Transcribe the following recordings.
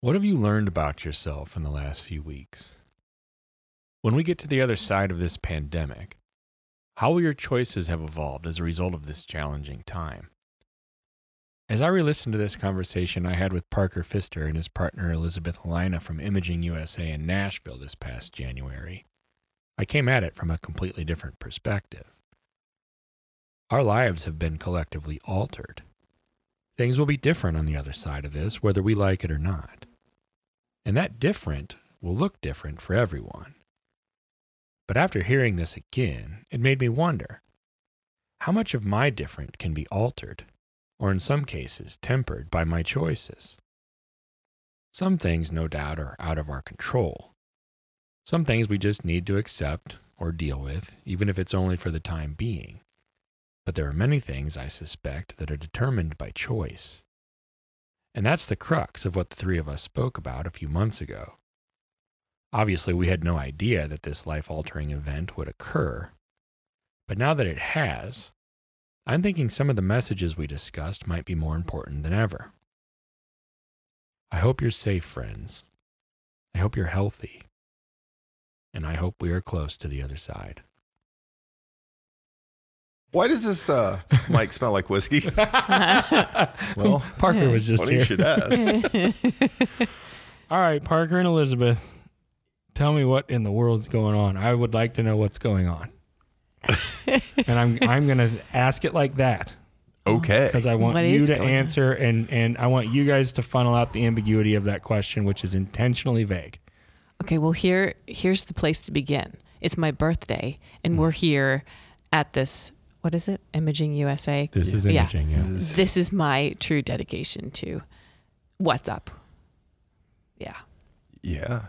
What have you learned about yourself in the last few weeks? When we get to the other side of this pandemic, how will your choices have evolved as a result of this challenging time? As I re listened to this conversation I had with Parker Pfister and his partner Elizabeth Lina from Imaging USA in Nashville this past January, I came at it from a completely different perspective. Our lives have been collectively altered. Things will be different on the other side of this, whether we like it or not. And that different will look different for everyone. But after hearing this again, it made me wonder how much of my different can be altered, or in some cases, tempered by my choices? Some things, no doubt, are out of our control. Some things we just need to accept or deal with, even if it's only for the time being. But there are many things, I suspect, that are determined by choice. And that's the crux of what the three of us spoke about a few months ago. Obviously, we had no idea that this life altering event would occur. But now that it has, I'm thinking some of the messages we discussed might be more important than ever. I hope you're safe, friends. I hope you're healthy. And I hope we are close to the other side. Why does this uh, mic smell like whiskey? well, Parker was just funny here. you should ask. All right, Parker and Elizabeth, tell me what in the world's going on. I would like to know what's going on. and I'm I'm going to ask it like that Okay. because I want What you is to going on? answer and and I want you guys to funnel out the ambiguity of that question which is intentionally vague. Okay, well here here's the place to begin. It's my birthday and we're here at this what is it? Imaging USA. This is Yeah. imaging, yeah. This is my true dedication to what's up. Yeah. Yeah.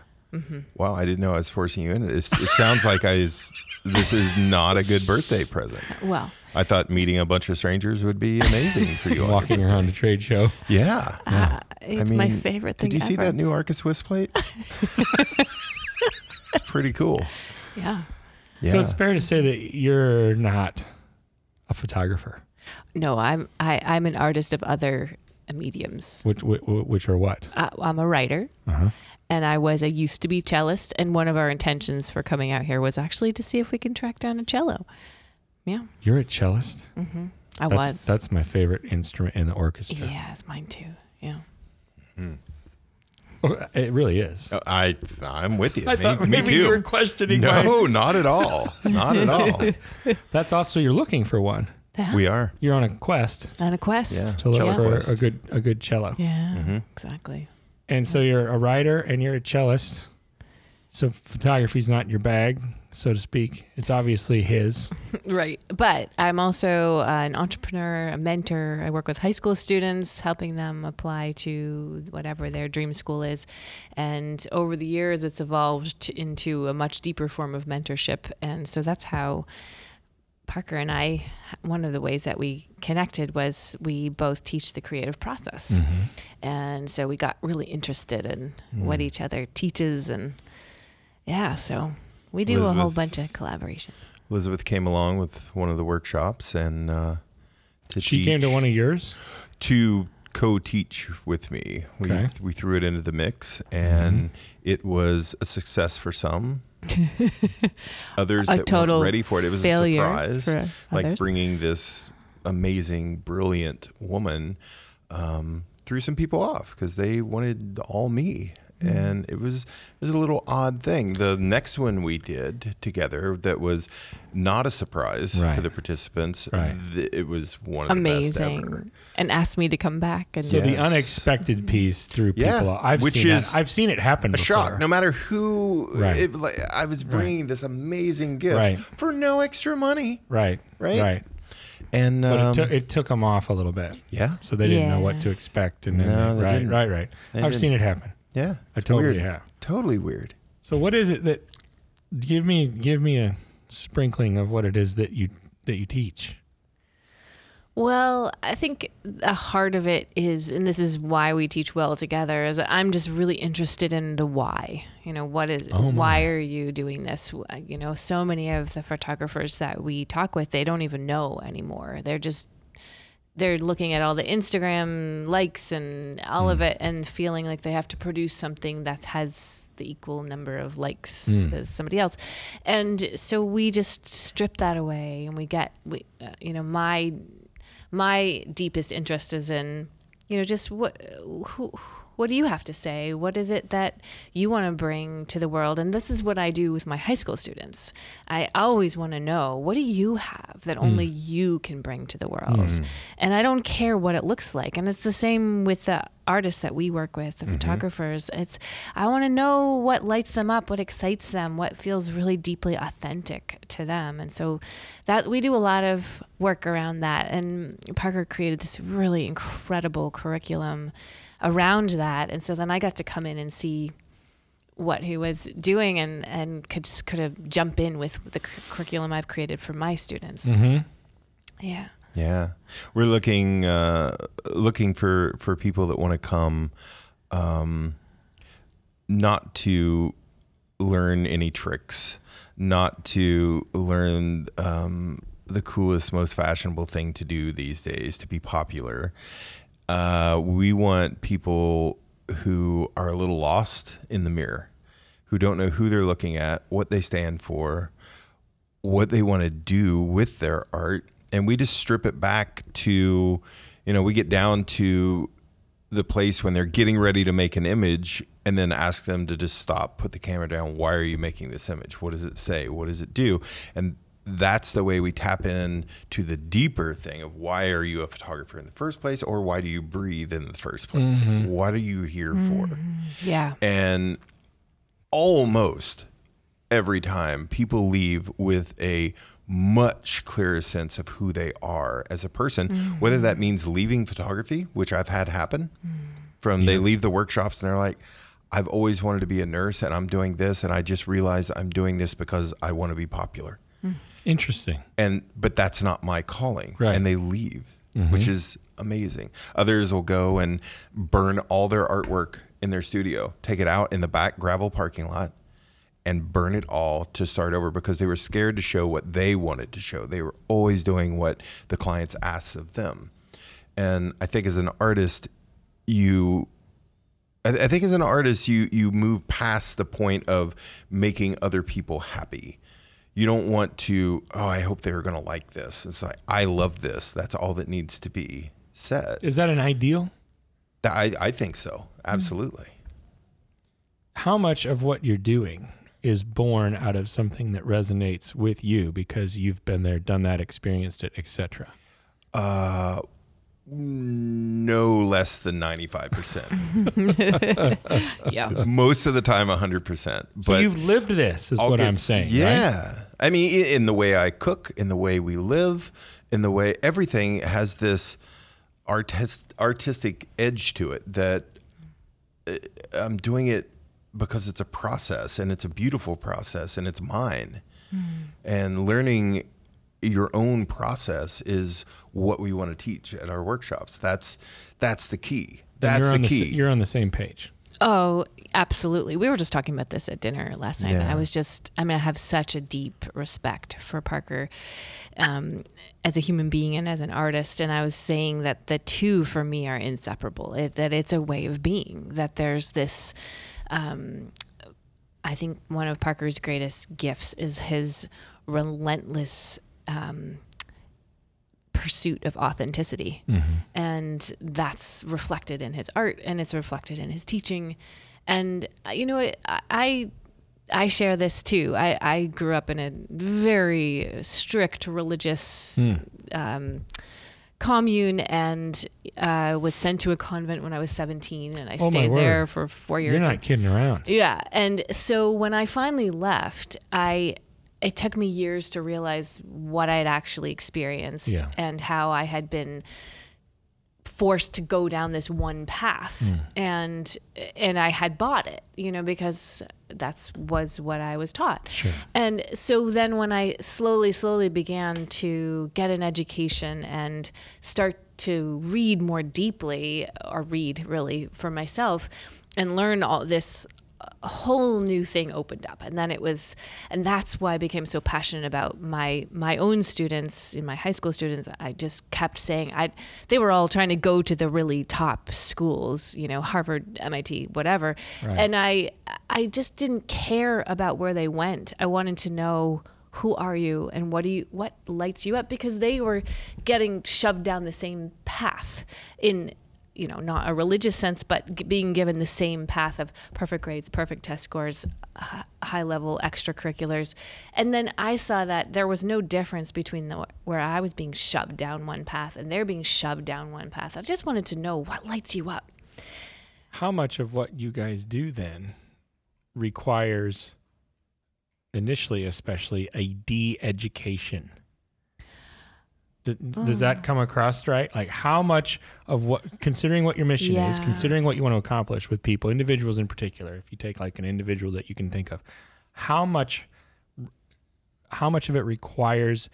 Wow, I didn't know I was forcing you in. It, it sounds like I was. This is not a good birthday present. Well, I thought meeting a bunch of strangers would be amazing for you. Walking around a trade show. Yeah. uh, it's my mean, favorite thing Did you see that new Arca Swiss plate? it's pretty cool. Yeah. Yeah. So it's fair to say that you're not a photographer, No, I'm I, I'm an artist of other mediums. which which, which are what? Uh, I'm a writer. Uh-huh. and I was a used to be cellist. And one of our intentions for coming out here was actually to see if we can track down a cello. Yeah, You're a cellist? I That's, was. That's my favorite instrument in the orchestra. yeah, it's mine too. Yeah. Oh, It really is. Uh, I I'm with you. I me, thought me maybe too. you were questioning my- no, not at all. Not at all. That's also you're looking for one. Yeah. We are. You're on a quest on a quest. Yeah. to look Cello for quest. a good a good cello. Yeah, Mhm. exactly. And so you're a writer and you're a cellist. So photography's not your bag, so to speak. It's obviously his. Right. But I'm also uh, an entrepreneur, a mentor. I work with high school students, helping them apply to whatever their dream school is. And over the years, it's evolved into a much deeper form of mentorship. And so that's how Parker and I, one of the ways that we connected was we both teach the creative process. And so we got really interested in what each other teaches. And yeah, so we do a whole bunch of collaboration. Elizabeth came along with one of the workshops and uh, to She came to one of yours. to co-teach with me. We Okay. we threw it into the mix, and it was a success for some. Others A that total weren't ready for it. It was a surprise, for like others. bringing this amazing, brilliant woman um, threw some people off because they wanted all me. Mm-hmm. And it was it was a little odd thing. The next one we did together that was not a surprise Right. for the participants. Right. th- it was one of the amazing and asked me to come back and So the unexpected piece through people Yeah. I've which seen is that. I've seen it happen a before. shock no matter who Right. it, like, i was bringing this amazing gift Right. for no extra money Right. Right? Right. And But um, it, took it took them off a little bit, yeah, so they didn't know what to expect. And then No, they- they right, didn't. right, right. They I've didn't. seen it happen. Yeah, I totally weird. have. Totally weird. So what is it that give me give me a sprinkling of what it is that you that you teach? Well, I think the heart of it is, and this is why we teach well together, is that I'm just really interested in the why. You know, what is, Oh, why are you doing this? You know, so many of the photographers that we talk with, they don't even know anymore. They're just, they're looking at all the Instagram likes and all of it and feeling like they have to produce something that has the equal number of likes Mm. as somebody else. And so we just strip that away and we get, we, uh, you know, my my deepest interest is in you know just what who what do you have to say? What is it that you want to bring to the world? And this is what i do with my high school students. I always want to know what do you have that hmm. only you can bring to the world? Hmm. And i don't care what it looks like. And it's the same with the artists that we work with the photographers it's i want to know what lights them up what excites them what feels really deeply authentic to them. And so that we do a lot of work around that. And parker created this really incredible curriculum around that. And so then i got to come in and see what he was doing and and could just could have jump in with the cu- curriculum i've created for my students. Mm-hmm. yeah Yeah, we're looking uh, looking for for people that want to come, um, not to learn any tricks, not to learn um, the coolest, most fashionable thing to do these days to be popular. Uh, we want people who are a little lost in the mirror, who don't know who they're looking at, what they stand for, what they want to do with their art and we just strip it back to you know we get down to the place when they're getting ready to make an image and then ask them to just stop put the camera down. Why are you making this image? What does it say? What does it do? And that's the way we tap in to the deeper thing of why are you a photographer in the first place or why do you breathe in the first place? Mm-hmm. What are you here for? Mm-hmm. Yeah. And almost every time people leave with a much clearer sense of who they are as a person, whether mm. that means leaving photography, which I've had happen mm. from they leave the workshops and they're like, I've always wanted to be a nurse and I'm doing this and I just realized I'm doing this because I want to be popular. Mm. Interesting. And but that's not my calling. Right. And they leave, which mm-hmm. is amazing. Others will go and burn all their artwork in their studio, take it out in the back gravel parking lot and burn it all to start over because they were scared to show what they wanted to show. They were always doing what the clients asked of them. And I think as an artist, you I, I think as an artist, you you move past the point of making other people happy. You don't want to. Oh, I hope they're going to like this. It's like I love this. That's all that needs to be said. Is that an ideal? I I think so. Absolutely. How much of what you're doing is born out of something that resonates with you because you've been there, done that, experienced it, etc. Uh, no less than ninety five percent. yeah Most of the time, hundred percent. So you've lived this, is I'll what get- I'm saying. right? Yeah. I mean, in the way I cook, in the way we live, in the way everything has this artist, artistic edge to it that uh, I'm doing it because it's a process and it's a beautiful process and it's mine. And learning your own process is what we want to teach at our workshops. That's that's the key. That's the on key. sa- you're on the same page. Oh, absolutely. We were just talking about this at dinner last night. Yeah. I was just, I mean, I have such a deep respect for Parker um, as a human being and as an artist. And I was saying that the two for me are inseparable, it, that it's a way of being, that there's this. Um, I think one of Parker's greatest gifts is his relentless um, pursuit of authenticity. And that's reflected in his art and it's reflected in his teaching. And, uh, you know, I, I I share this too. I, I grew up in a very strict religious um, commune and uh, was sent to a convent when I was 17 and I Oh, stayed there for four years. You're not kidding around. Yeah. And so when I finally left, I it took me years to realize what I had actually experienced Yeah. and how I had been forced to go down this one path Hmm. and and I had bought it you know because that's was what I was taught Sure. and so then when I slowly slowly began to get an education and start to read more deeply or read really for myself and learn all this a whole new thing opened up. And then it was and that's why i became so passionate about my my own students in my high school students. I just kept saying i they were all trying to go to the really top schools you know harvard mit whatever. Right. and i i just didn't care about where they went. I wanted to know who are you and what do you what lights you up? Because they were getting shoved down the same path in you know not a religious sense but being given the same path of perfect grades perfect test scores high level extracurriculars. And then i saw that there was no difference between the where i was being shoved down one path and they're being shoved down one path. I just wanted to know what lights you up. How much of what you guys do then requires, initially especially, a de education? D- Does that oh. come across right? Like, how much of what, considering what your mission is, considering what you want to accomplish with people, individuals in particular, if you take like an individual that you can think of, how much, how much of it requires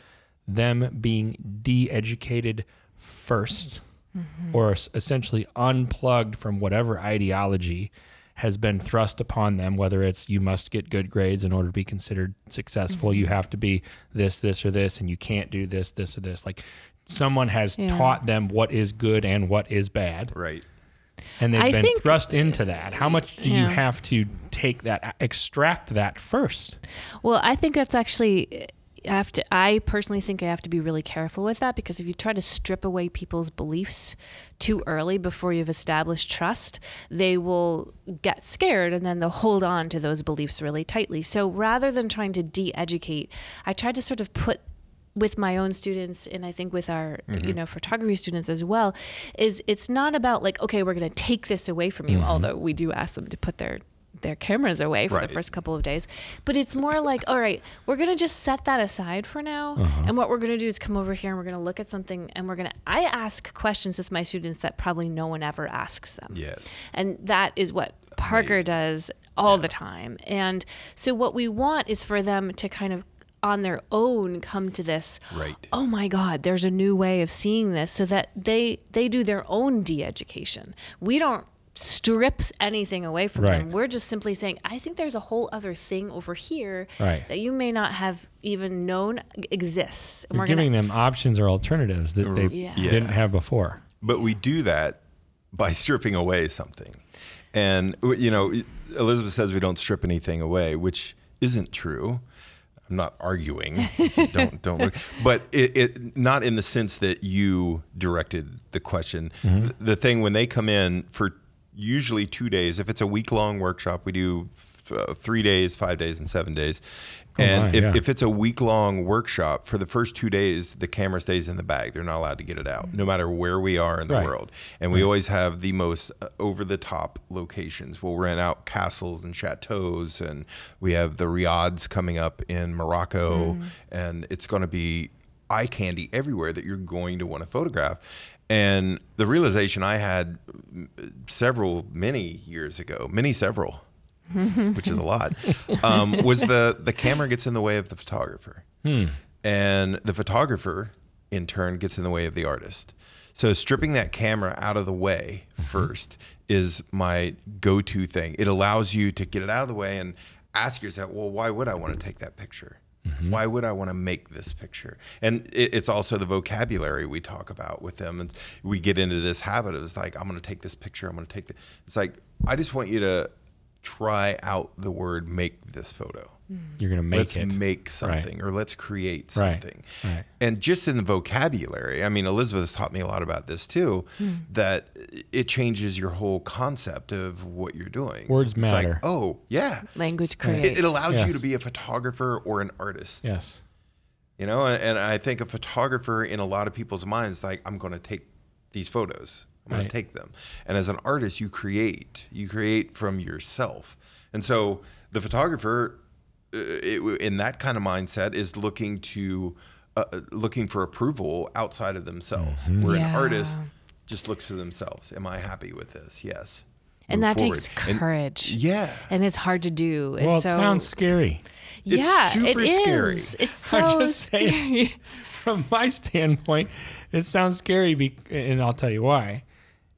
them being de-educated 1st mm-hmm. or essentially unplugged from whatever ideology has been thrust upon them whether it's you must get good grades in order to be considered successful you mm-hmm. have to be this this or this and you can't do this this or this. Like someone has Yeah. taught them what is good and what is bad. Right. and they've I been think- thrust into that. How much do you have to take that extract that first? Well, I think that's actually I have to I personally think I have to be really careful with that because if you try to strip away people's beliefs too early before you've established trust, they will get scared and then they'll hold on to those beliefs really tightly. So rather than trying to de-educate, I try to sort of put with my own students and I think with our you mm-hmm. know photography students as well is it's not about like okay we're going to take this away from you mm-hmm. although we do ask them to put their their cameras away for Right. the first couple of days but it's more like all right we're going to just set that aside for now uh-huh. and what we're going to do is come over here and we're going to look at something and we're going to I ask questions with my students that probably no one ever asks them Yes. and that is what Parker does all the time. And so what we want is for them to kind of on their own come to this Right. oh my god there's a new way of seeing this so that they they do their own de-education we don't strip anything away from them Right. we're just simply saying i think there's a whole other thing over here Right. that you may not have even known exists and you're we're gonna giving them options or alternatives that they Yeah. didn't have before But we do that by stripping away something. And, you know, Elizabeth says we don't strip anything away, which isn't true. I'm not arguing. So don't don't look. But it, it not in the sense that you directed the question. Mm-hmm. The, the thing when they come in for usually two days. If it's a week long workshop, we do f- uh, three days, five days, and seven days. And Oh my, if, yeah. if it's a week long workshop, for the first two days, the camera stays in the bag. They're not allowed to get it out, no matter where we are in the Right. world. And we always have the most over the top locations. We'll rent out castles and chateaus, and we have the riads coming up in Morocco, and it's going to be eye candy everywhere that you're going to want to photograph. And the realization I had several, many years ago, many several, which is a lot, um, was the the camera gets in the way of the photographer, and the photographer in turn gets in the way of the artist. So stripping that camera out of the way first is my go-to thing. It allows you to get it out of the way and ask yourself, well, why would I want to take that picture? Mm-hmm. Why would I want to make this picture? And it, it's also the vocabulary we talk about with them. And we get into this habit of it's like, I'm going to take this picture. I'm going to take the. It's like, I just want you to try out the word make this photo. Mm. You're going to make let's it. make something or let's create something. right. Right. And just in the vocabulary, I mean, Elizabeth has taught me a lot about this too, hmm. that it changes your whole concept of what you're doing. Words It's like, matter. oh, yeah. language creates It, it allows Yes. you to be a photographer or an artist. yes. You know, and, and I think a photographer in a lot of people's minds, like, I'm going to take these photos. I'm going to take them. And as an artist, you create. You create from yourself. And so the photographer, uh, it, in that kind of mindset is looking to uh, looking for approval outside of themselves. Mm-hmm. Where an artist just looks to themselves. Am I happy with this? Yes. and Move that forward. takes And- courage. yeah. And it's hard to do. And Well, it so, sounds scary. It's yeah, super it scary. is. It's I'm so just saying. scary. From my standpoint, it sounds scary, be- and I'll tell you why.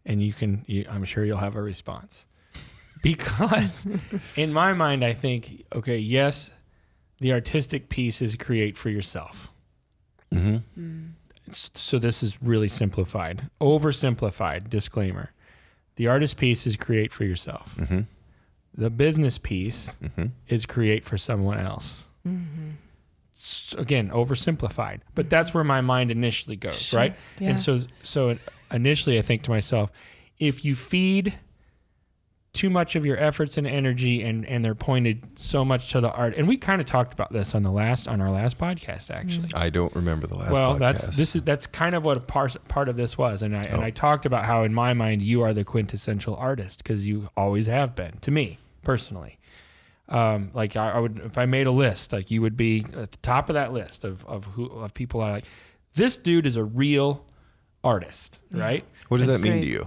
And you can, you, I'm sure you'll have a response. Because in my mind, I think, okay, yes, the artistic piece is create for yourself. Mm-hmm. S- So this is really simplified, oversimplified. Disclaimer: the artist piece is create for yourself. Mm-hmm. The business piece Mm-hmm. is create for someone else. S- Again, oversimplified, but that's where my mind initially goes, Sure, right? yeah. And so, so initially, I think to myself, if you feed too much of your efforts and energy, and and they're pointed so much to the art, and we kind of talked about this on the last on our last podcast, mm-hmm. actually I don't remember the last. well podcast. that's this is that's kind of what a part part of this was and i and Oh. i talked about how in my mind you are the quintessential artist because you always have been to me personally um, like I, I would if i made a list like you would be at the top of that list of of who of people i like this dude is a real artist mm. right What does That's that mean great. to you?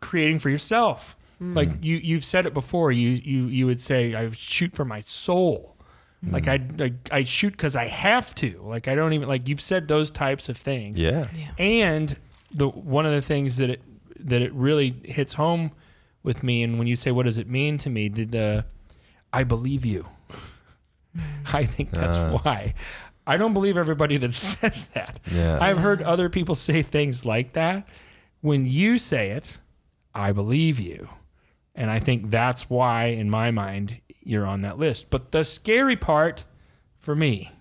creating for yourself mm. like you you've said it before you you you would say i shoot for my soul mm. like I, I I shoot because I have to. Like I don't even like you've said those types of things. Yeah. Yeah. And the one of the things that it that it really hits home with me, and when you say what does it mean to me, did the I believe you. I think that's Uh. why. I don't believe everybody that says that. Yeah. I've heard other people say things like that. When you say it, I believe you. And I think that's why, in my mind, you're on that list. But the scary part for me,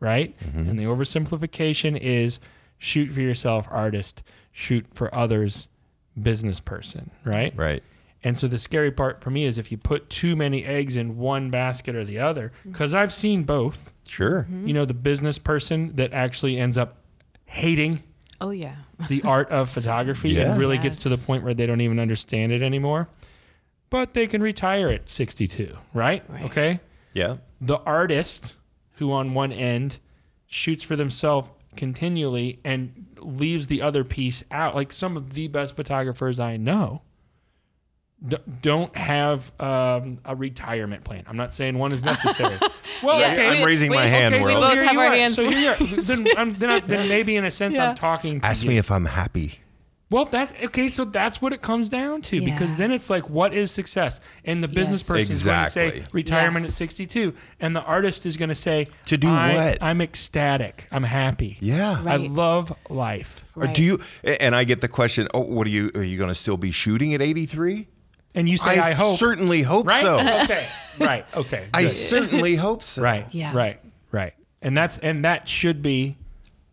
right? And the oversimplification is shoot for yourself, artist, shoot for others, business person, right? Right. And so the scary part for me is if you put too many eggs in one basket or the other, mm-hmm. because I've seen both. Sure. Mm-hmm. You know, the business person that actually ends up hating Oh yeah. the art of photography Yeah. and really gets to the point where they don't even understand it anymore. But they can retire at 62, right? Right. Okay. Yeah. The artist who, on one end, shoots for themselves continually and leaves the other piece out, like some of the best photographers I know. D- Don't have um, a retirement plan. I'm not saying one is necessary. well, Yeah, okay, I'm raising my we- hand, okay, we world. so both here have you our are. hands So here you are. then, I'm, then, I, then maybe in a sense Yeah. I'm talking to Ask you. me if I'm happy. Well, that's okay. So that's what it comes down to because then it's like, what is success? And the business Yes. person is going to say Exactly. retirement at 62, and the artist is going to say To do I, what? I'm ecstatic. I'm happy. Yeah. I love life. Or do you? And I get the question. Oh, what are you? Are you going to still be shooting at 83? And you say, I, hope. certainly hope right? so. okay. Right. Okay. I Good. certainly hope so. right. Yeah. Right. Right. And that's and that should be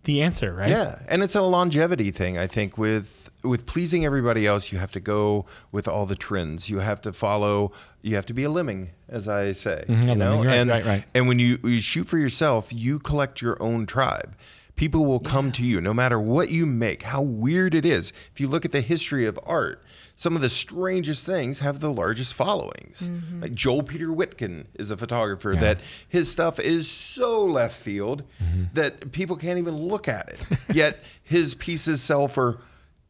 the answer, right? Yeah, and it's a longevity thing. I think with with pleasing everybody else, you have to go with all the trends. You have to follow. You have to be a lemming, as I say. Mhm, you know, lemming, right, and right, right. and when you, you shoot for yourself, you collect your own tribe. People will come to you no matter what you make. How weird it is. If you look at the history of art, some of the strangest things have the largest followings. Like Joel Peter Witkin is a photographer that his stuff is so left field Mm-hmm. that people can't even look at it. Yet his pieces sell for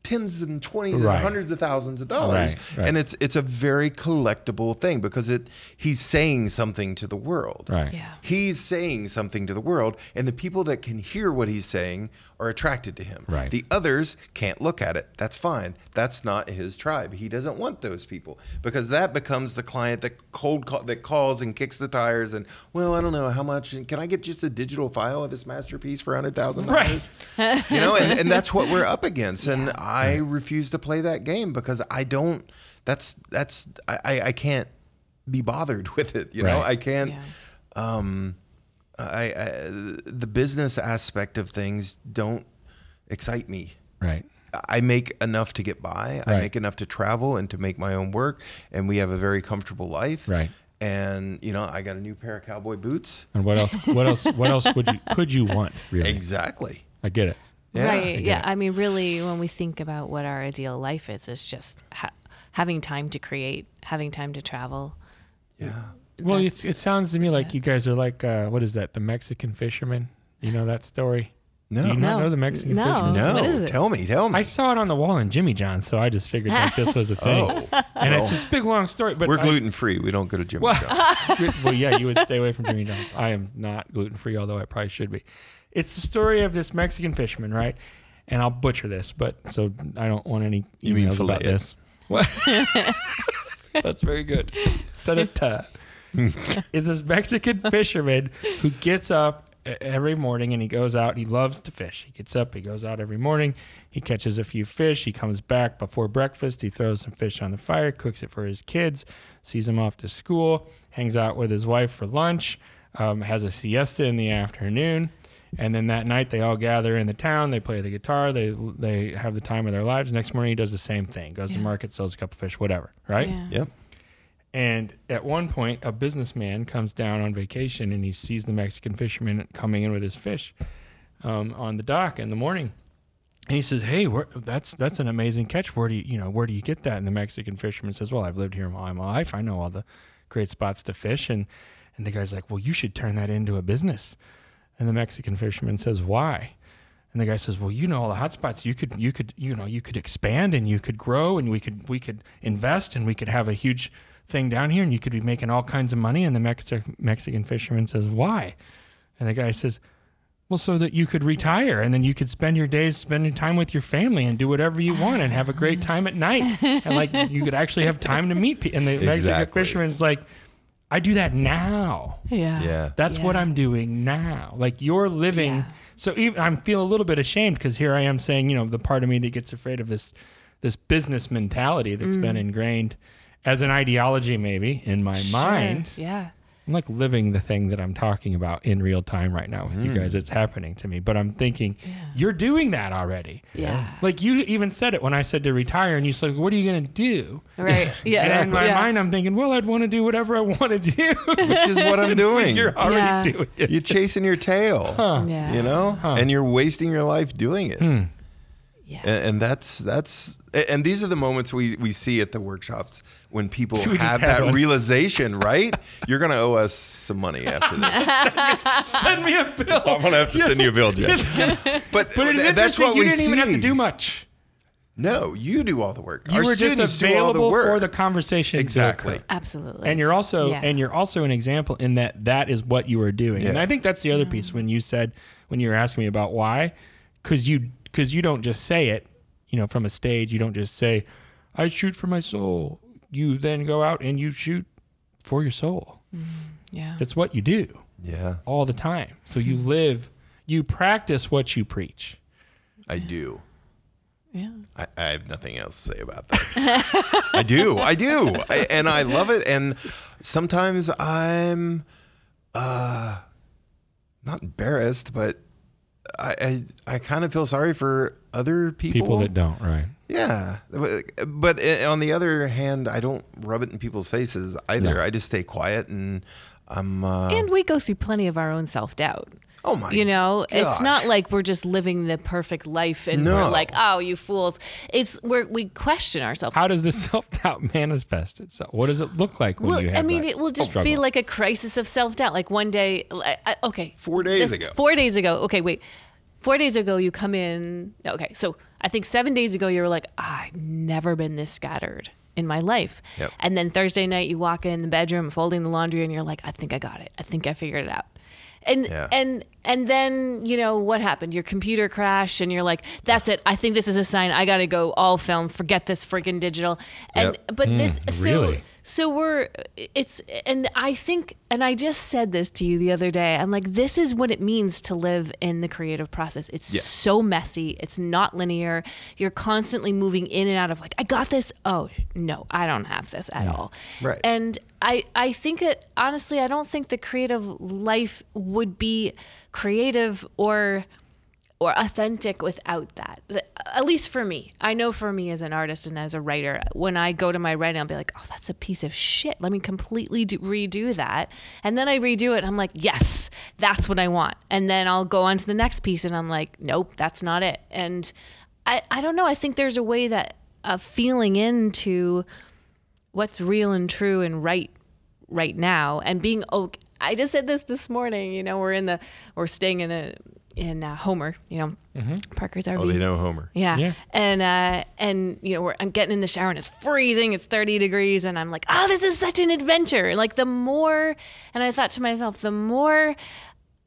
tens and twenties Right. and hundreds of thousands of dollars. Right, right. And it's it's a very collectible thing because it he's saying something to the world. Right. Yeah. He's saying something to the world, and the people that can hear what he's saying are attracted to him. Right. The others can't look at it. That's fine. That's not his tribe. He doesn't want those people because that becomes the client that cold call, that calls and kicks the tires and well, I don't know how much. Can I get just a digital file of this masterpiece for hundred thousand Right. dollars? You know, and, and that's what we're up against. And I refuse to play that game because I don't. That's that's I I, I can't be bothered with it. You know, Right. I can't. Yeah. Um, I, I the business aspect of things don't excite me. Right. I make enough to get by. Right. I make enough to travel and to make my own work, and we have a very comfortable life. Right. And you know, I got a new pair of cowboy boots. And what else? What else? What else would you could you want? Really? Exactly. I get it. Yeah. right. get Yeah. it. I mean, really, when we think about what our ideal life is, it's just ha- having time to create, having time to travel. Yeah. Well, it's, it sounds to me like it. you guys are like, uh, what is that? The Mexican fisherman? You know that story? No. Do you not No. know the Mexican No. fisherman? no. What is it? Tell me. Tell me. I saw it on the wall in Jimmy John's, so I just figured like this was a thing. oh, and well, it's this big long story. But we're gluten free. We don't go to Jimmy Well- John's. well, yeah, you would stay away from Jimmy John's. I am not gluten free, although I probably should be. It's the story of this Mexican fisherman, right? And I'll butcher this, but so I don't want any You mean emails about fillet this. What? That's very good. Ta-da-ta. it's this Mexican fisherman who gets up every morning and he goes out. He loves to fish. He gets up, he goes out every morning. He catches a few fish. He comes back before breakfast. He throws some fish on the fire, cooks it for his kids, sees them off to school, hangs out with his wife for lunch, um, has a siesta in the afternoon. And then that night they all gather in the town. They play the guitar. They they have the time of their lives. Next morning he does the same thing. Goes to Yeah. market, sells a couple fish, whatever. Right. Yeah. Yep. And at one point, a businessman comes down on vacation and he sees the Mexican fisherman coming in with his fish um, on the dock in the morning. And he says, "Hey, where, that's that's an amazing catch. Where do you you know where do you get that?" And the Mexican fisherman says, "Well, I've lived here all my life. I know all the great spots to fish." And and the guy's like, "Well, you should turn that into a business." And the Mexican fisherman says, "Why?" And the guy says, "Well, you know all the hot spots. You could, you could, you know, you could expand and you could grow and we could, we could invest and we could have a huge thing down here and you could be making all kinds of money." And the Mexi- Mexican fisherman says, "Why?" And the guy says, "Well, so that you could retire and then you could spend your days spending time with your family and do whatever you want and have a great time at night and like you could actually have time to meet people." And the Mexican Exactly. fisherman's like, "I do that now." Yeah. Yeah. That's what I'm doing now. Like you're living. Yeah. So even I'm feel a little bit ashamed because here I am saying, you know, the part of me that gets afraid of this this business mentality that's Mm. been ingrained as an ideology maybe in my Sure. mind. Yeah. I'm like living the thing that I'm talking about in real time right now with you guys. It's happening to me, but I'm thinking Yeah. you're doing that already. Yeah. Like you even said it when I said to retire, and you said, "What are you going to do?" Right. Yeah. And in my yeah. mind, I'm thinking, "Well, I'd want to do whatever I want to do." Which is what I'm doing. You're already Yeah. doing it. You're chasing your tail. Huh. Yeah. You know, Huh. and you're wasting your life doing it. Hmm. Yeah. And, and that's that's and these are the moments we we see at the workshops when people We have that one. realization, right? You're gonna owe us some money after this. Send me a bill. I'm gonna have to send you a bill, Jen. But, But it's th- that's interesting. what You we didn't see. even have to do much. No, you do all the work. You Our were just students do all the available work. for the conversation. Exactly. Absolutely. And you're also Yeah. and you're also an example in that that is what you are doing. And I think that's the other piece when you said when you were asking me about why, because you because you don't just say it, you know, from a stage. You don't just say, "I shoot for my soul." You then go out and you shoot for your soul. yeah. It's what you do Yeah, all the time. So you live, you practice what you preach. I do. Yeah. I, I have nothing else to say about that. I do. I do. I, and I love it. And sometimes I'm uh, not embarrassed, but I, I, I kind of feel sorry for other people. People that don't, right? Yeah. But, but uh, on the other hand, I don't rub it in people's faces either. No. I just stay quiet and I'm. Uh, And we go through plenty of our own self doubt. Oh my. You know, it's not like we're just living the perfect life and No. we're like, oh, you fools. It's where we question ourselves. How does this self doubt manifest itself? What does it look like when Well, you have I mean, that it will just struggle? be like a crisis of self doubt. Like one day, I, I- okay, Four days ago. Four days ago. Okay, wait. Four days ago, you come in. Okay, so I think seven days ago, you were like, "Ah, I've never been this scattered in my life. Yep. And then Thursday night, you walk in the bedroom, folding the laundry, and you're like, I think I got it. I think I figured it out. And Yeah. and and then you know what happened? Your computer crashed, and you're like, "That's it. I think this is a sign. I got to go all film. Forget this freaking digital." And Yep. but this hmm. so really? so we're it's and I think and I just said this to you the other day. I'm like this is what it means to live in the creative process. It's Yeah. so messy. It's not linear. You're constantly moving in and out of like I got this. Oh, no, I don't have this at hmm. all. Right. And I I think that honestly I don't think the creative life would be creative or or authentic without that. At least for me. I know for me as an artist and as a writer, when I go to my writing, I'll be like, oh, that's a piece of shit. Let me completely do, redo that. And then I redo it. I'm like, yes, that's what I want. And then I'll go on to the next piece and I'm like, nope, that's not it. And I, I don't know. I think there's a way that of feeling into what's real and true and right right now and being. I just said this this morning. You know, we're in the we're staying in a in uh, Homer. You know, Parker's RV. Oh, they know Homer. Yeah. Yeah. And uh and you know, we're, I'm getting in the shower and it's freezing, it's 30 degrees and I'm like, "Oh, this is such an adventure." Like the more and I thought to myself, the more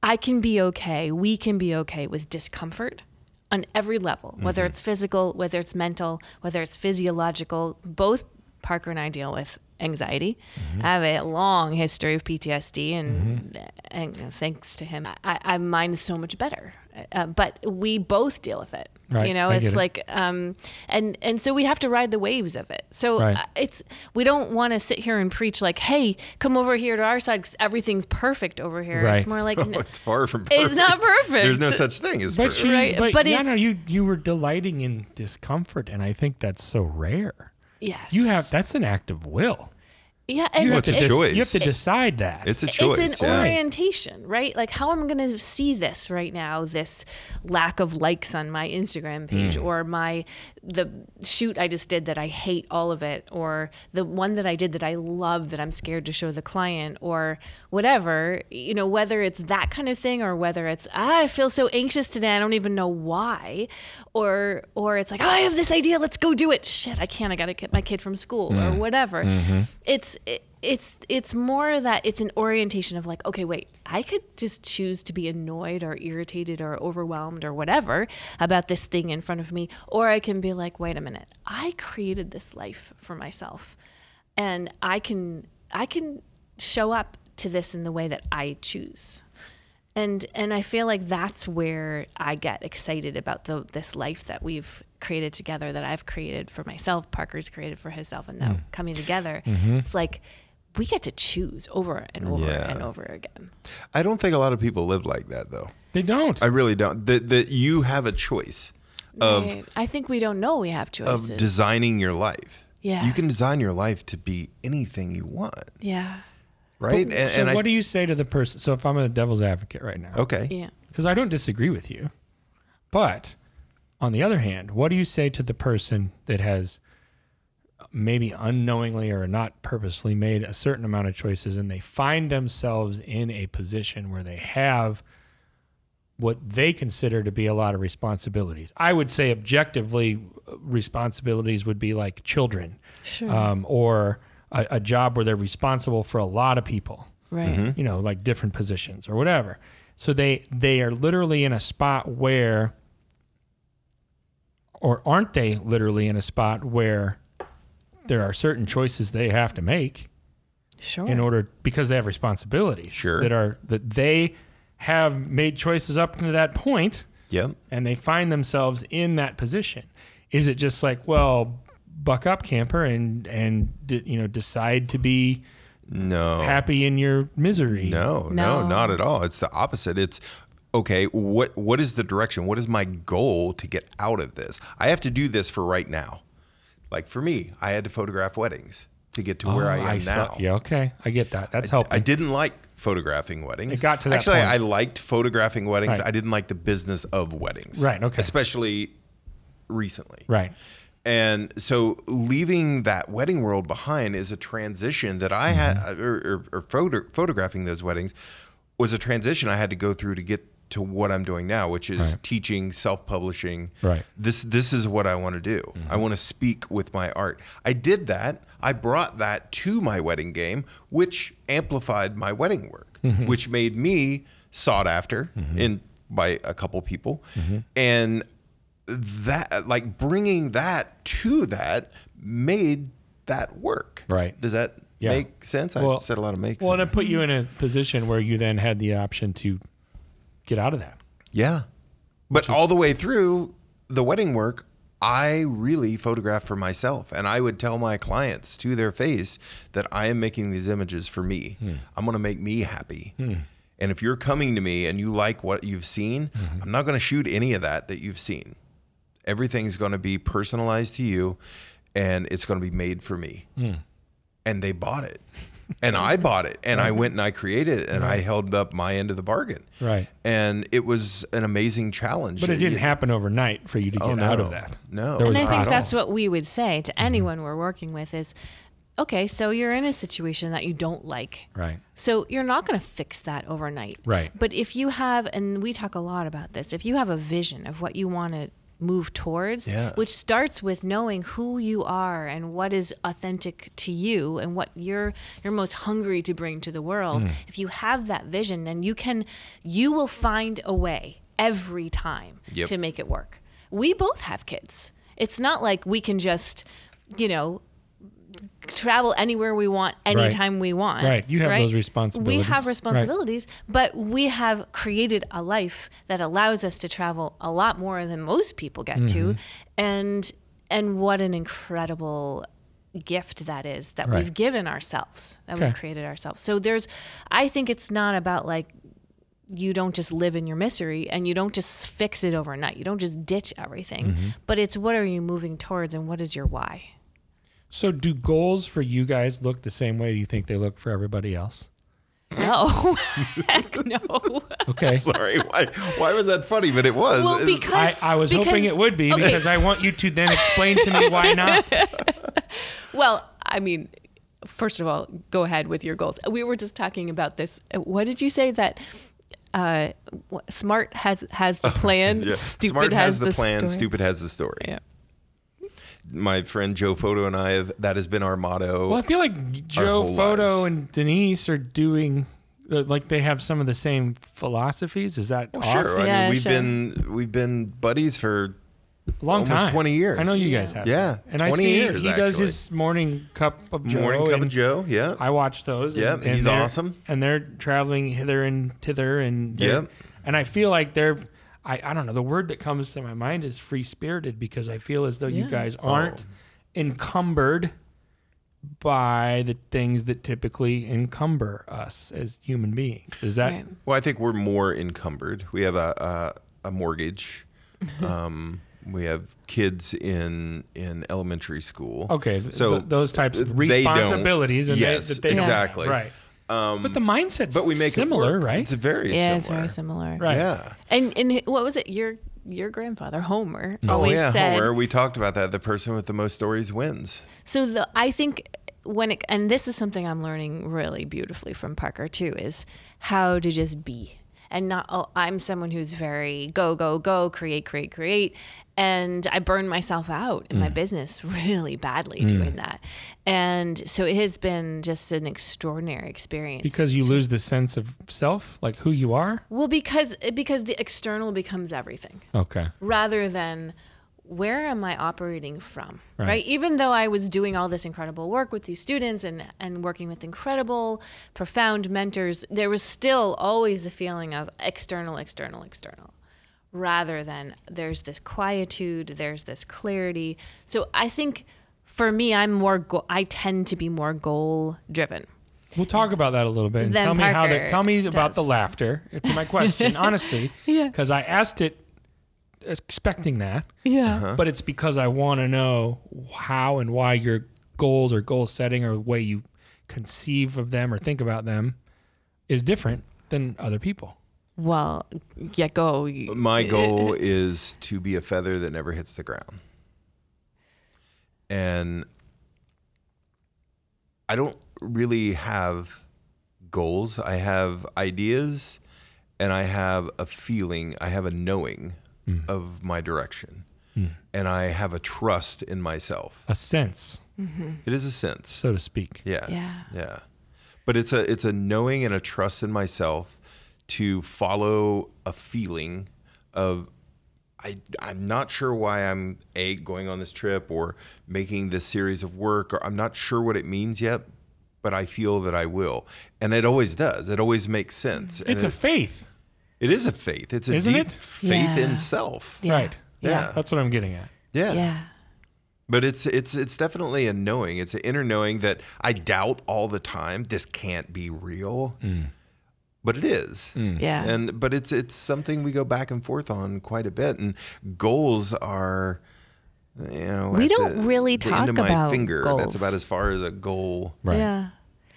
I can be okay, we can be okay with discomfort on every level, whether it's physical, whether it's mental, whether it's physiological. Both Parker and I deal with anxiety. I have a long history of PTSD, and and thanks to him, I, I mine is so much better. Uh, but we both deal with it. Right, You know, I it's get it. like, um, and and so we have to ride the waves of it. So Right. uh, it's we don't want to sit here and preach like, hey, come over here to our side because everything's perfect over here. Right. It's more like. Oh, n- it's far from perfect. It's not perfect. There's no such thing as But perfect. you, Right, but, but yeah, no, it's- you you were delighting in discomfort, and I think that's so rare. Yes. You have that's an act of will. Yeah, and You have it's to a choice. You have to decide that. It's a choice. it's an yeah. orientation, right? Like how am I going to see this right now? This lack of likes on my Instagram page, Hmm. or my the shoot I just did that I hate all of it, or the one that I did that I love that I'm scared to show the client, or whatever. You know, whether it's that kind of thing, or whether it's ah, I feel so anxious today, I don't even know why, or or it's like oh, I have this idea, let's go do it. Shit, I can't. I got to get my kid from school, or whatever. It's it, it's it's more that it's an orientation of like okay wait i could just choose to be annoyed or irritated or overwhelmed or whatever about this thing in front of me or i can be like wait a minute i created this life for myself. And i can i can show up to this in the way that i choose and and I feel like that's where I get excited about the this life that we've created together that I've created for myself Parker's created for himself and now Mm. coming together Mm-hmm. it's like we get to choose over and over Yeah. and over again I don't think a lot of people live like that though. they don't. I really don't. That that you have a choice of Right. I think we don't know we have choices of designing your life. Yeah. You can design your life to be anything you want, yeah right? and so and what I do you say to the person? So if I'm a devil's advocate right now, okay. yeah because I don't disagree with you, but on the other hand, what do you say to the person that has maybe unknowingly or not purposely made a certain amount of choices and they find themselves in a position where they have what they consider to be a lot of responsibilities. I would say objectively responsibilities would be like children sure um, or a, a job where they're responsible for a lot of people. Right. Mm-hmm. You know like different positions or whatever. So they they are literally in a spot where or aren't they literally in a spot where there are certain choices they have to make sure. in order because they have responsibilities Sure. that are that they have made choices up to that point Yep. and they find themselves in that position. Is it just like well buck up camper and and d- you know decide to be No. happy in your misery No, no, No. not at all. It's the opposite. It's okay, what what is the direction? What is my goal to get out of this? I have to do this for right now. Like for me, I had to photograph weddings to get to where Oh, I am saw- now. yeah, okay. I get that. That's helping. I didn't like photographing weddings. It got to that Actually, point. I liked photographing weddings. Right. I didn't like the business of weddings. Right, okay. Especially recently. right. And so leaving that wedding world behind is a transition that I had, Mm-hmm. or, or, or photo, photographing those weddings was a transition I had to go through to get to what I'm doing now, which is Right. teaching, self-publishing. Right. This this is what I want to do. I mm-hmm. want to speak with my art. I did that. I brought that to my wedding game, which amplified my wedding work, mm-hmm. which made me sought after mm-hmm. in by a couple people, and that like bringing that to that made that work. Right. Does that Yeah. make sense? I Well- said a lot of makes. Well, and it put you in a position where you then had the option to get out of that. Yeah. But all the way through the wedding work, I really photographed for myself. And I would tell my clients to their face that I am making these images for me. Hmm. I'm going to make me happy. Hmm. And if you're coming to me and you like what you've seen, hmm. I'm not going to shoot any of that that you've seen. Everything's going to be personalized to you and it's going to be made for me. Hmm. And they bought it. And I bought it and I went and I created it and I held up my end of the bargain Right. and it was an amazing challenge. But it didn't happen overnight for you to oh, get Oh, out of that. No. And I think process. that's what we would say to mm-hmm. anyone we're working with is okay, so you're in a situation that you don't like. Right. So you're not going to fix that overnight. Right. But if you have, and we talk a lot about this, if you have a vision of what you want to move towards, Yeah. which starts with knowing who you are and what is authentic to you and what you're you're most hungry to bring to the world. Mm. If you have that vision, then you can you will find a way every time Yep. to make it work. We both have kids. It's not like we can just, you know, travel anywhere we want anytime we want. Right. You have those responsibilities We responsibilities. have Right. responsibilities, but we have created a life that allows us to travel a lot more than most people get to. Mm-hmm. And and what an incredible gift that is that Right. we've given ourselves, that Okay. we've created ourselves. So there's I think it's not about like you don't just live in your misery and you don't just fix it overnight. You don't just ditch everything. Mm-hmm. But it's what are you moving towards and what is your why? So, do goals for you guys look the same way you think they look for everybody else? No. Heck no. Okay. Sorry, why? Why was that funny? But it was. Well, because I, I was hoping it would be okay. because I want you to then explain to me why not. Well, I mean, first of all, go ahead with your goals. We were just talking about this. Uh, What did you say that uh, smart has has the plan, Yeah. stupid Smart has, has, the, plan, story? stupid has the story. Yeah. My friend Joe Photo and I have that has been our motto. Well, I feel like Joe Photo lives. and Denise are doing uh, like they have some of the same philosophies. Is that Well, off? sure. I Yeah, mean, we've sure. been we've been buddies for A long almost time, 20 years. I know you guys have. Yeah, and I 20 see years, he does his morning cup of Joe. morning cup and of Joe. Yeah. I watch those. and- and he's they're- awesome. And they're traveling hither and thither, and they're- And I feel like they're. I, I don't know. The word that comes to my mind is free spirited because I feel as though you guys aren't Oh. encumbered by the things that typically encumber us as human beings. Is that Right. Well, I think we're more encumbered. We have a a, a mortgage. um, we have kids in in elementary school. okay? So, th- those types of they responsibilities, and Yes, they, that they don't have. exactly. right? Um, But the mindset's but we make similar, it work. right? It's very Yeah, similar. it's very similar. Right. Yeah. And and what was it? Your your grandfather Homer Oh always yeah, said. Homer. We talked about that. The person with the most stories wins. So the I think when it and this is something I'm learning really beautifully from Parker too is how to just be and not oh I'm someone who's very go go go create create create and I burn myself out in Mm. my business really badly doing that and so it has been just an extraordinary experience because you to- lose the sense of self, like who you are. well because because the external becomes everything Okay. rather than where am I operating from? Right. Right. Even though I was doing all this incredible work with these students and, and working with incredible, profound mentors, there was still always the feeling of external, external, external, rather than there's this quietude, there's this clarity. So I think for me, I'm more, go- I tend to be more goal driven. We'll talk about that a little bit. And tell me how Parker to tell me about the laughter. To my question, honestly, Yeah. because I asked it expecting that, Yeah. Uh-huh. but it's because I want to know how and why your goals or goal setting or the way you conceive of them or think about them is different than other people. Well, yeah, go. My goal is to be a feather that never hits the ground. And I don't really have goals. I have ideas and I have a feeling, I have a knowing Mm. of my direction. Mm. And I have a trust in myself. A sense, mm-hmm. It is a sense. so to speak. Yeah. Yeah. Yeah. But it's a it's a knowing and a trust in myself to follow a feeling of I I'm not sure why I'm a going on this trip or making this series of work or I'm not sure what it means yet, but I feel that I will. And it always does. It always makes sense. And It's a it, faith, it is a faith. It's a Isn't deep it? faith Yeah. in self. Yeah. right? Yeah. That's what I'm getting at. Yeah. Yeah. But it's it's it's definitely a knowing. It's an inner knowing that I doubt all the time. This can't be real, mm. but it is. Mm. Yeah. And but it's it's something we go back and forth on quite a bit. And goals are, you know, We at don't the- really the end of talk my about finger. That's goals. about as far as a goal. Right. Yeah.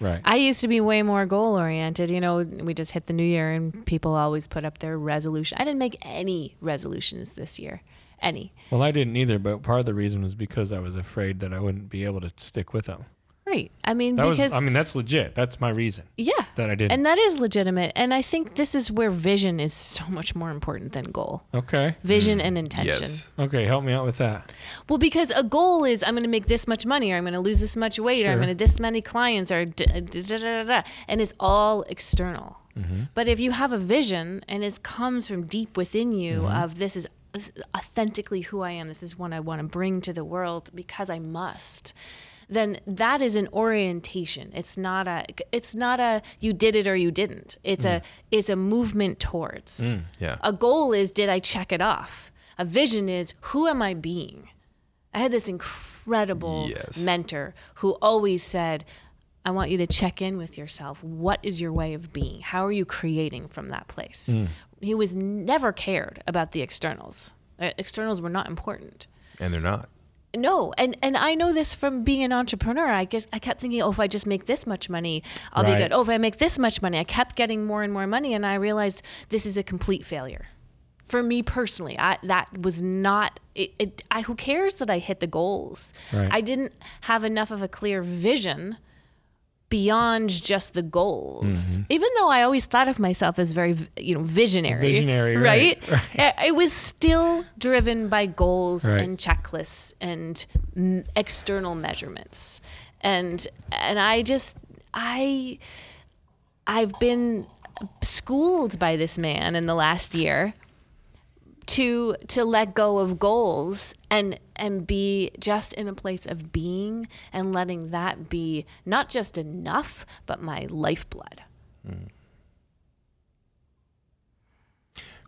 Right. I used to be way more goal oriented. You know, we just hit the new year and people always put up their resolution. I didn't make any resolutions this year. Any. well, I didn't either, but part of the reason was because I was afraid that I wouldn't be able to stick with them. Right. I mean, That was. because I mean, that's legit. That's my reason yeah, that I didn't. and that is legitimate. And I think this is where vision is so much more important than goal. okay. Vision mm. and intention. Yes. Okay. Help me out with that. Well, because a goal is I'm going to make this much money, or I'm going to lose this much weight, or I'm going to this many clients, or da, uh, da, da, da, da, and it's all external. Mm-hmm. But if you have a vision and it comes from deep within you mm-hmm. of this is authentically who I am, this is what I want to bring to the world because I must. Then that is an orientation. It's not a. It's not a. You did it or you didn't. It's a. Mm. It's a movement towards. Mm, yeah. A goal is did I check it off? A vision is who am I being? I had this incredible Yes. mentor who always said, I want you to check in with yourself. What is your way of being? How are you creating from that place? Mm. He was never cared about the externals. Externals were not important. And they're not. No, and and I know this from being an entrepreneur. I guess I kept thinking, oh, if I just make this much money, I'll Right. be good. Oh, if I make this much money, I kept getting more and more money, and I realized this is a complete failure. For me personally, I, that was not. It, it, I, who cares that I hit the goals? Right. I didn't have enough of a clear vision beyond just the goals. Mm-hmm. Even though I always thought of myself as very, you know, visionary. Visionary, right, right. Was still driven by goals Right. and checklists and external measurements. And and I just I I've been schooled by this man in the last year to to let go of goals and and be just in a place of being and letting that be not just enough but my lifeblood.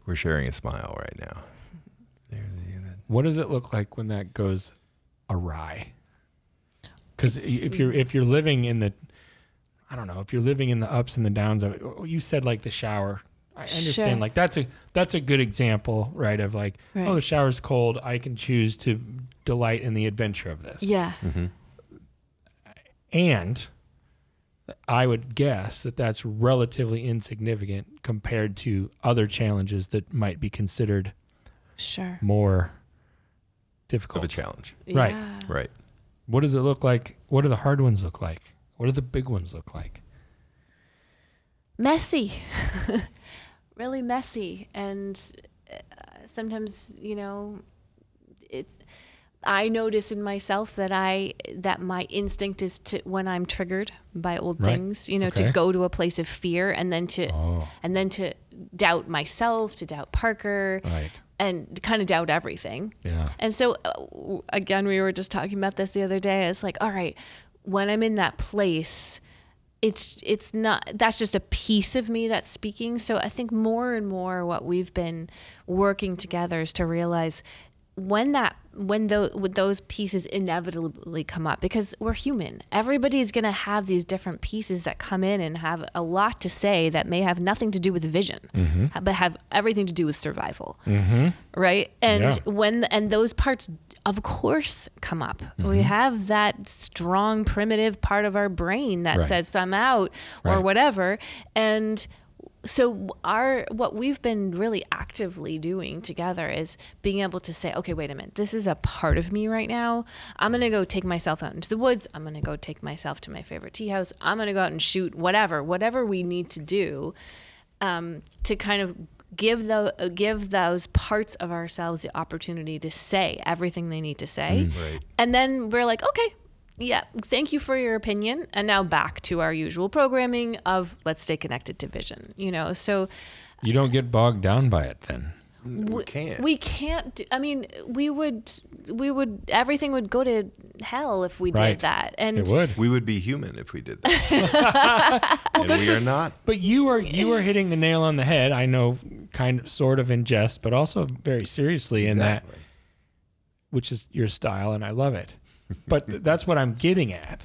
We're sharing a smile right now. There's the unit. What does it look like when that goes awry? Because if you're if you're living in the, I don't know, if you're living in the ups and the downs of it, you said like the shower. I understand. Sure. Like that's a that's a good example, right? Of like, Right. oh, the shower's cold. I can choose to delight in the adventure of this. Yeah. Mm-hmm. And I would guess that that's relatively insignificant compared to other challenges that might be considered Sure. more difficult Of difficult. a challenge. Right. Yeah. Right. What does it look like? What do the hard ones look like? What do the big ones look like? messy really messy and uh, sometimes you know it i notice in myself that i that my instinct is to when i'm triggered by old Right. things you know Okay. to go to a place of fear and then to Oh, and then to doubt myself to doubt parker right. and kind of doubt everything Yeah. and so, uh, again, we were just talking about this the other day. It's like, all right, when I'm in that place, it's it's not that's just a piece of me that's speaking. So I think more and more what we've been working together is to realize when that when those those pieces inevitably come up because we're human everybody's going to have these different pieces that come in and have a lot to say that may have nothing to do with vision but have everything to do with survival right and Yeah. when and those parts of course come up Mm-hmm. we have that strong primitive part of our brain that Right. says i'm out or Right. whatever and so our what we've been really actively doing together is being able to say okay wait a minute. This is a part of me right now. I'm going to go take myself out into the woods. I'm going to go take myself to my favorite tea house. I'm going to go out and shoot whatever whatever we need to do um, to kind of give the give those parts of ourselves the opportunity to say everything they need to say. Right. and then we're like okay yeah thank you for your opinion and now back to our usual programming of let's stay connected to vision you know so You don't get bogged down by it then. We can't. we can't do, i mean we would we would everything would go to hell if we Right. did that and It would. we would be human if we did that. and we are not. But you are you are hitting the nail on the head. I know, kind of, sort of in jest, but also very seriously in that, which is your style, and I love it. But that's what I'm getting at.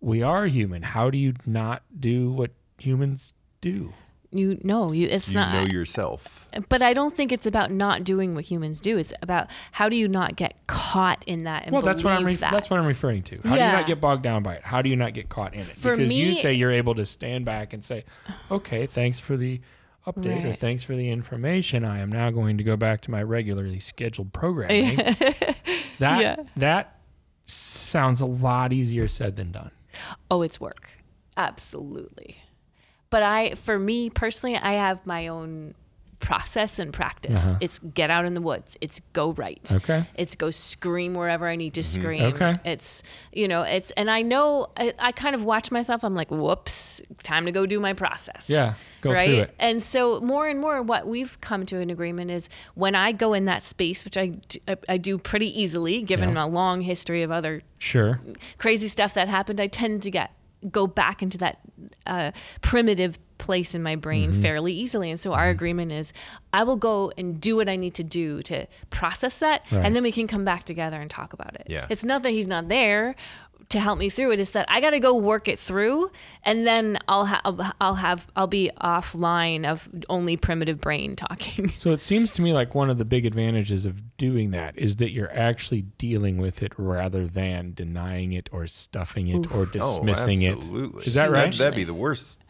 We are human. How do you not do what humans do? you know you it's You not know yourself. but i don't think it's about not doing what humans do it's about how do you not get caught in that and Well, that's what I'm. Re- that. that's what I'm referring to. How do you not get bogged down by it? How do you not get caught in it? For because you say you're able to stand back and say, "Okay, thanks for the update or thanks for the information. I am now going to go back to my regularly scheduled programming." that Yeah. that sounds a lot easier said than done. Oh, it's work. Absolutely. But I, for me personally, I have my own process and practice. It's get out in the woods. It's go right. Uh-huh. Okay. Mm-hmm. It's go scream wherever I need to scream. Okay. It's, you know, it's, and I know, I, I kind of watch myself. I'm like, whoops, time to go do my process. Yeah, go through right. it. And so more and more, what we've come to an agreement is when I go in that space, which I I do pretty easily, given Yeah. a long history of other Sure. crazy stuff that happened, I tend to get go back into that uh, primitive place in my brain Mm-hmm. fairly easily. And so our agreement is, I will go and do what I need to do to process that, Right. and then we can come back together and talk about it. Yeah. It's not that he's not there to help me through it. It's that I got to go work it through, and then I'll have I'll have I'll be offline of only primitive brain talking. So it seems to me like one of the big advantages of doing that is that you're actually dealing with it rather than denying it or stuffing it or dismissing it. oh, absolutely. Is that right? That'd be the worst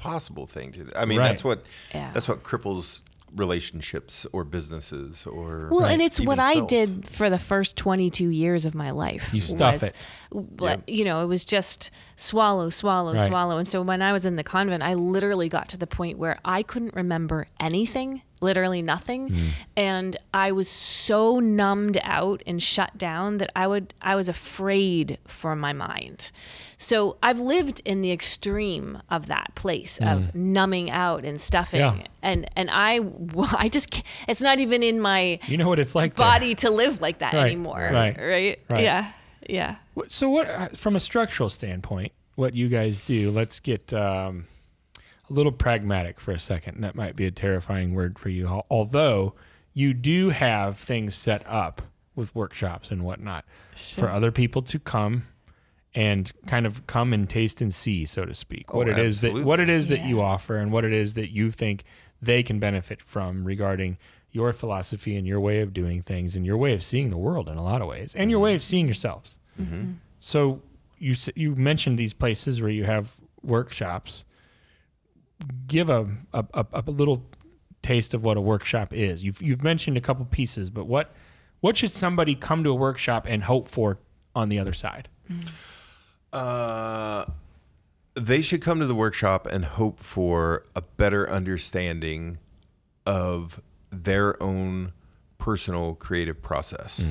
possible thing to do. I mean, Right. that's what Yeah. that's what cripples relationships or businesses or Well, and it's what even I did for the first 22 years of my life. You stuff was- it. But, you know, it was just swallow, swallow, Right. swallow. And so when I was in the convent, I literally got to the point where I couldn't remember anything, literally nothing. Hmm. And I was so numbed out and shut down that I would I was afraid for my mind. So I've lived in the extreme of that place of numbing out and stuffing. Yeah. And and I I just it's not even in my You know what it's like there. body to live like that Right, anymore. right, Right. right. Yeah. Yeah. So, what uh, from a structural standpoint, what you guys do? Let's get um, a little pragmatic for a second. That might be a terrifying word for you, although you do have things set up with workshops and whatnot for other people to come and kind of come and taste and see, so to speak, oh, what Oh, it is that what it is that you offer and what it is that you think they can benefit from regarding your philosophy and your way of doing things and your way of seeing the world in a lot of ways and your mm-hmm. way of seeing yourselves. Mm-hmm. So you you mentioned these places where you have workshops. Give a a, a, a little taste of what a workshop is. You've you've mentioned a couple pieces, but what what should somebody come to a workshop and hope for on the other side? Uh, they should come to the workshop and hope for a better understanding of their own personal creative process.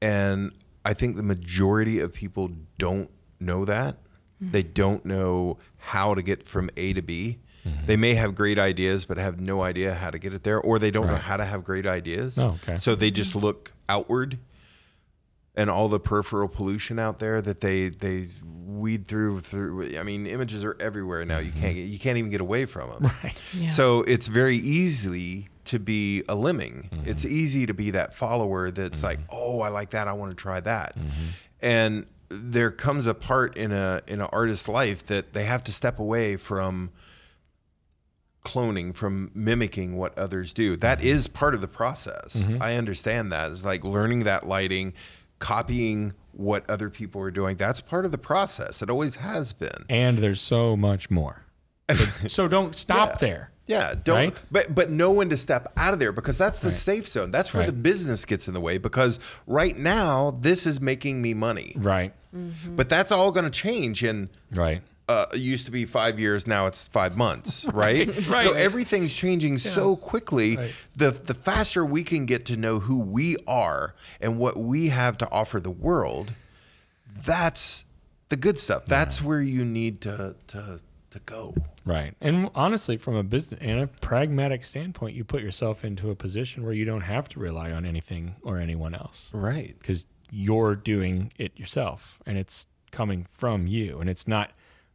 And I think the majority of people don't know that. Mm-hmm. They don't know how to get from A to B. Mm-hmm. They may have great ideas, but have no idea how to get it there, or they don't know how to have great ideas. Oh, okay. So they just look outward and all the peripheral pollution out there that they they weed through through I mean images are everywhere now. You can't mm-hmm. get, you can't even get away from them Right. Yeah. so it's very easy to be a lemming. It's easy to be that follower that's like oh I like that. I want to try that. And there comes a part in a in an artist's life that they have to step away from cloning from mimicking what others do. That is part of the process. Mm-hmm. I understand that. It's like learning that lighting copying what other people are doing. That's part of the process. It always has been. And there's so much more. So, so don't stop Yeah. there. Yeah don't Right? but but know when to step out of there because that's the safe zone that's where Right. the business gets in the way because right now this is making me money Right. but that's all going to change in Right. uh, it used to be five years. Now it's five months, right? Right. So everything's changing so quickly. Right. The the faster we can get to know who we are and what we have to offer the world, that's the good stuff. That's where you need to to to go. Right. And honestly, from a business and a pragmatic standpoint, you put yourself into a position where you don't have to rely on anything or anyone else Right. because you're doing it yourself and it's coming from you and it's not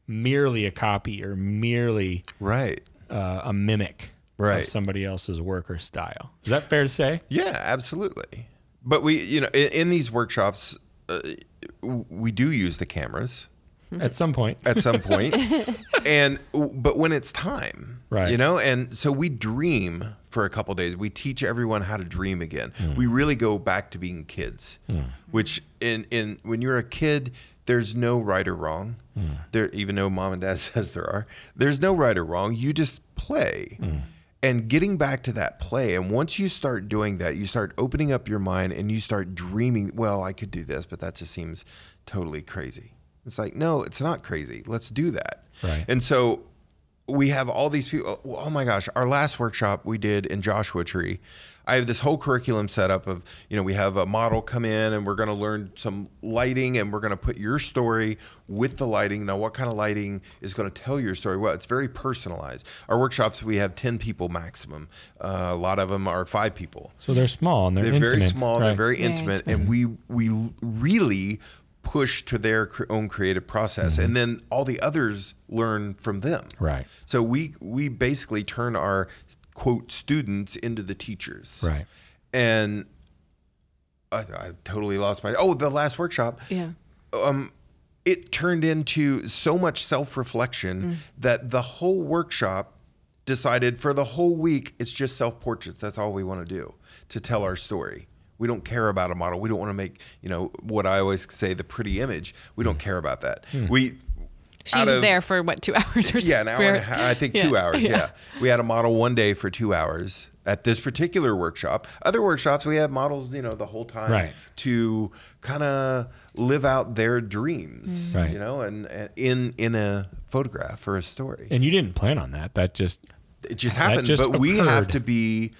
merely a copy or merely Right. uh, a mimic Right. of somebody else's work or style. Is that fair to say? Yeah, absolutely. But we, you know, in, in these workshops, uh, we do use the cameras. At some point. at some point. And but when it's time, Right. You know, and so we dream for a couple days. We teach everyone how to dream again. Hmm. We really go back to being kids, which in in when you're a kid. There's no right or wrong. Hmm. There, even though mom and dad says there are, there's no right or wrong. You just play, Hmm. and getting back to that play and once you start doing that you start opening up your mind and you start dreaming well i could do this but that just seems totally crazy it's like no it's not crazy let's do that Right. and so we have all these people oh my gosh our last workshop we did in joshua tree i have this whole curriculum set up of you know we have a model come in and we're going to learn some lighting and we're going to put your story with the lighting now what kind of lighting is going to tell your story well it's very personalized our workshops we have 10 people maximum uh, a lot of them are five people So they're small and they're, they're very small. right? They're very Very intimate, intimate. and we we really push to their cr- own creative process, Mm-hmm. and then all the others learn from them. Right. So we we basically turn our quote students into the teachers. Right. And I, I totally lost my. Oh, the last workshop Yeah. um, it turned into so much self reflection that the whole workshop decided for the whole week it's just self portraits. That's all we want to do to tell our story. We don't care about a model. We don't want to make you know what I always say the pretty image. We don't hmm. care about that. Hmm. We She was of- there for what two hours or something? yeah, an hour and a half. I think two hours. Yeah. We had a model one day for two hours at this particular workshop. Other workshops, we have models, you know, the whole time Right. to kind of live out their dreams, mm-hmm. Right. you know, and, and in in a photograph or a story. And you didn't plan on that. That just it just happened, just but we have to be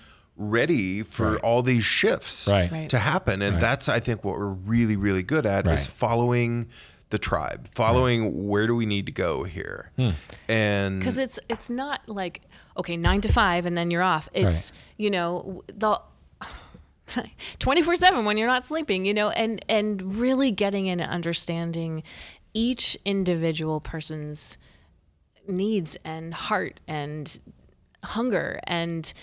ready for Right. all these shifts Right. Right. to happen, and Right. that's I think what we're really really good at Right. is following the tribe, following where do we need to go here, Hmm. and because it's it's not like okay nine to five and then you're off it's you know the 24 7 when you're not sleeping you know and and really getting in and understanding each individual person's needs and heart and hunger and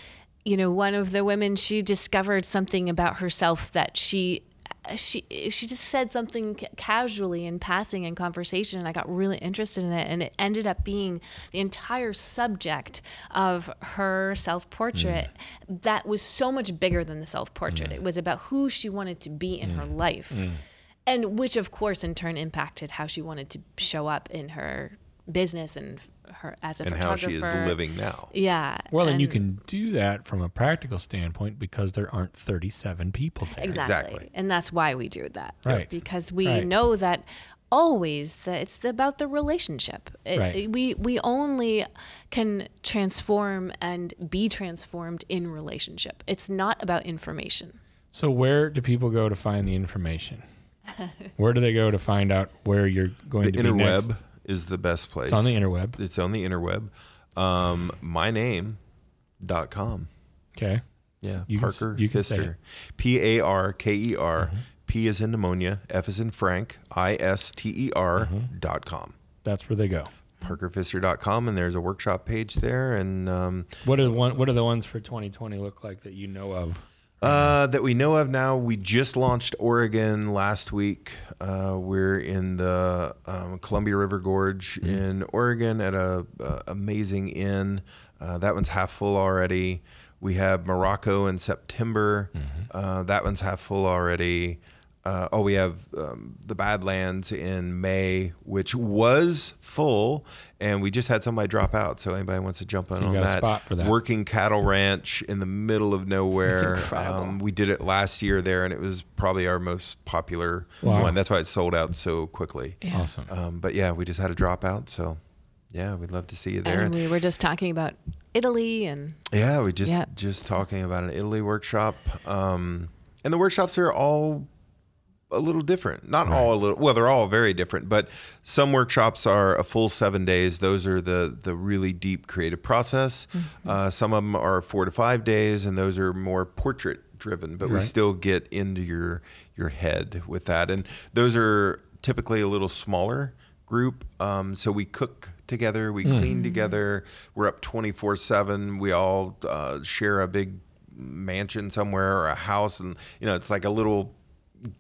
you know one of the women she discovered something about herself that she she she just said something casually in passing in conversation and I got really interested in it and it ended up being the entire subject of her self-portrait mm. that was so much bigger than the self-portrait. Mm. It was about who she wanted to be in her mm. life. And which of course in turn impacted how she wanted to show up in her business and her as a and how she is living now. Yeah. well, and, you can do that from a practical standpoint because there aren't 37 people there. exactly. Exactly. And that's why we do that. Right. Because we Right. know that always that it's about the relationship. It- Right. we we only can transform and be transformed in relationship. It's not about information. So where do people go to find the information? where do they go to find out where you're going The to be interweb next? Is the best place. It's on the interweb. It's on the interweb. Um, myname.com. Okay. Yeah, You can Parker you can say Pfister. P A R K E R. P is in pneumonia. F is in Frank. I S T E R dot com. That's where they go. ParkerPfister.com, and there's a workshop page there. And um, What are one, what are the ones for 2020 look like that you know of? Uh, that we know of now, we just launched Oregon last week. Uh, we're in the um, Columbia River Gorge in Oregon at a, uh amazing inn. Uh, that one's half full already. We have Morocco in September. Uh, that one's half full already. Uh, oh, we have um, the Badlands in May, which was full, and we just had somebody drop out. So anybody wants to jump in you on got a that? spot for that. Working cattle ranch in the middle of nowhere. incredible. Um, we did it last year there, and it was probably our most popular Wow. one. That's why it sold out so quickly. Awesome. Um, but yeah, we just had a drop out, so yeah, we'd love to see you there. And we were just talking about Italy and Yeah, we just Yep. just talking about an Italy workshop, um, and the workshops are all a little different. Not all a little. Well, they're all very different, but some workshops are a full seven days. Those are the the really deep creative process. Uh, some of them are four to five days, and those are more portrait driven. But we still get into your your head with that, and those are typically a little smaller group. Um, so we cook together, we clean together. We're up twenty four seven. We all uh, share a big mansion somewhere or a house, and you know it's like a little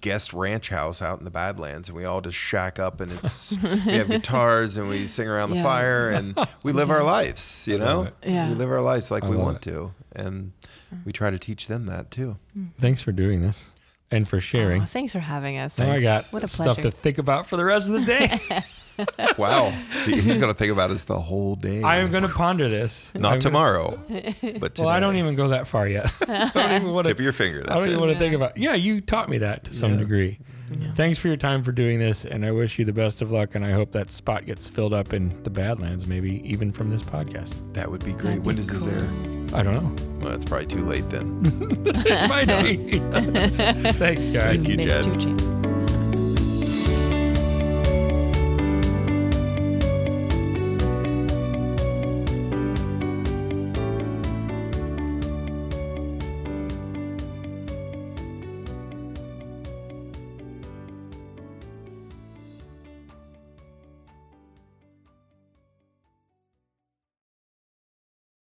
guest ranch house out in the Badlands, and we all just shack up, and it's we have guitars and we sing around the Yeah. fire, and we live our lives. You know. Yeah. we live our lives like I we want it. to, and we try to teach them that too. Mm. Thanks for doing this and for sharing. Oh, thanks for having us. Now I got What a stuff pleasure. to think about for the rest of the day. wow. He's going to think about us the whole day. I am going to ponder this. Not I'm gonna- tomorrow, but today. well, I don't even go that far yet. I don't even want Tip to. of your finger. I don't even it. want to think about. Yeah, you taught me that to some Yeah. degree. Thanks for your time for doing this, and I wish you the best of luck. And I hope that spot gets filled up in the Badlands, maybe even from this podcast. That would be great. That'd when be does this cool. air? I don't know. Well, it's probably too late then. It might be. Thanks, guys. Thank you, Miss Jed. Tucci.